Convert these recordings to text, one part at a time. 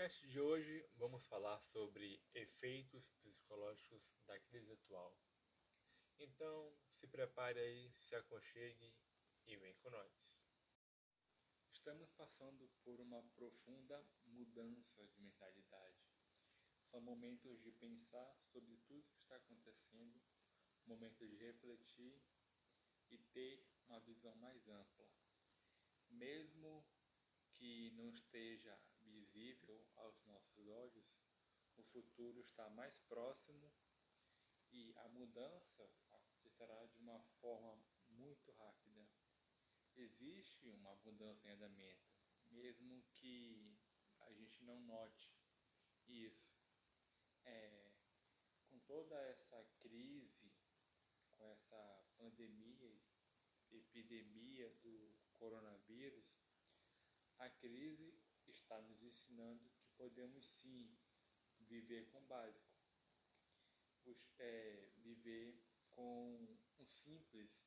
podcast de hoje vamos falar sobre efeitos psicológicos da crise atual. Então, se prepare aí, se aconchegue e vem com nós. Estamos passando por uma profunda mudança de mentalidade. São momentos de pensar sobre tudo que está acontecendo, momentos de refletir e ter uma visão mais ampla. Mesmo que não esteja visível aos nossos olhos, o futuro está mais próximo e a mudança acontecerá de uma forma muito rápida. Existe uma mudança em andamento, mesmo que a gente não note isso. É, com toda essa crise, com essa pandemia, epidemia do coronavírus, a crise está nos ensinando que podemos sim viver com o básico, é, viver com um simples,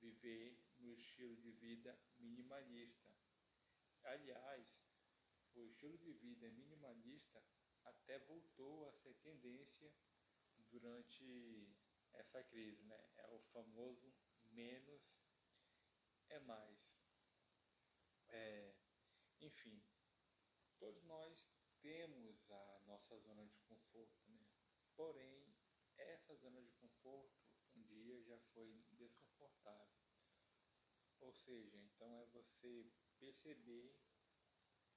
viver no estilo de vida minimalista. Aliás, o estilo de vida minimalista até voltou a ser tendência durante essa crise, né? É o famoso menos é mais. É, enfim, todos nós temos a nossa zona de conforto, né? Porém, essa zona de conforto um dia já foi desconfortável. Ou seja, então é você perceber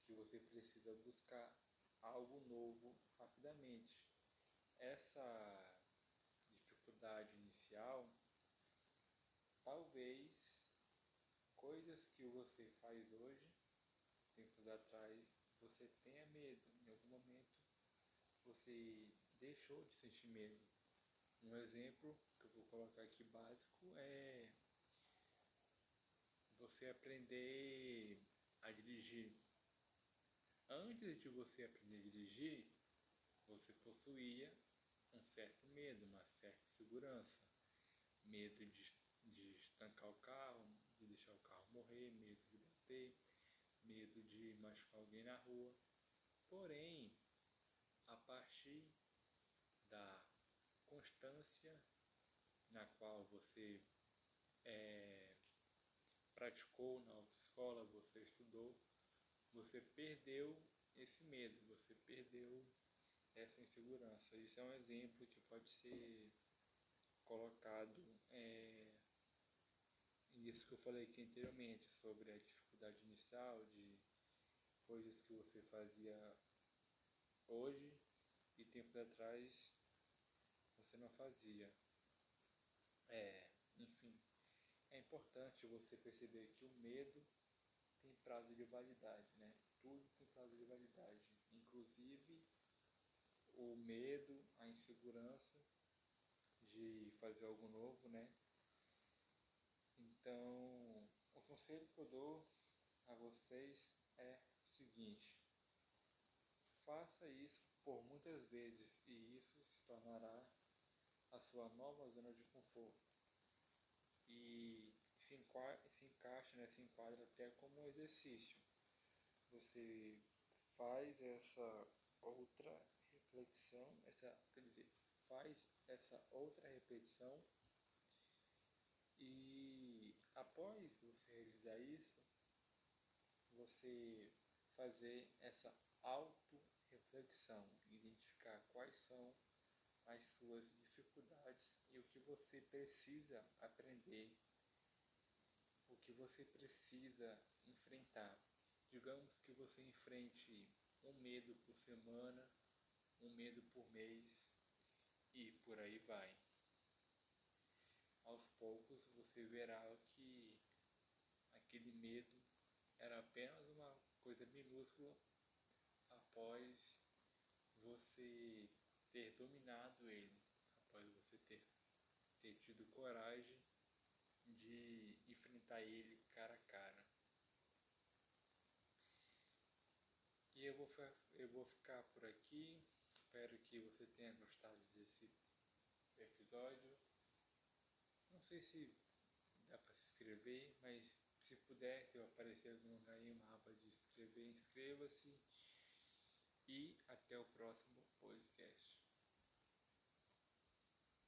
que você precisa buscar algo novo rapidamente. Essa dificuldade inicial, talvez coisas que você faz hoje, tempos atrás, você tenha medo. Em algum momento você deixou de sentir medo. Um exemplo que eu vou colocar aqui básico é você aprender a dirigir. Antes de você aprender a dirigir, você possuía um certo medo, uma certa segurança. Medo de, de estancar o carro, de deixar o carro morrer, medo de bater, medo de machucar alguém na rua. Porém, a partir da constância na qual você é, praticou na autoescola, você estudou, você perdeu esse medo, você perdeu essa insegurança. Isso é um exemplo que pode ser colocado é, nisso que eu falei aqui anteriormente, sobre a dificuldade inicial de coisas que você fazia hoje e tempos atrás você não fazia. É, enfim, é importante você perceber que o medo tem prazo de validade, né? Tudo tem prazo de validade, inclusive o medo, a insegurança de fazer algo novo, né? Então, o conselho que eu dou a vocês é o seguinte: faça isso por muitas vezes e isso se tornará a sua nova zona de conforto. E se, se encaixa, né, se enquadra até como um exercício. Você faz essa outra reflexão, essa, quer dizer, faz essa outra repetição e após você realizar isso, você fazer essa auto-reflexão, identificar quais são as suas dificuldades e o que você precisa aprender, o que você precisa enfrentar. Digamos que você enfrente um medo por semana, um medo por mês e por aí vai. Aos poucos você verá que aquele medo apenas uma coisa minúscula após você ter dominado ele, após você ter, ter tido coragem de enfrentar ele cara a cara. E eu vou, eu vou ficar por aqui. Espero que você tenha gostado desse episódio. Não sei se dá para se inscrever, mas se puder, se aparecer algum lugar aí uma aba de inscrever, inscreva-se. e até o próximo podcast.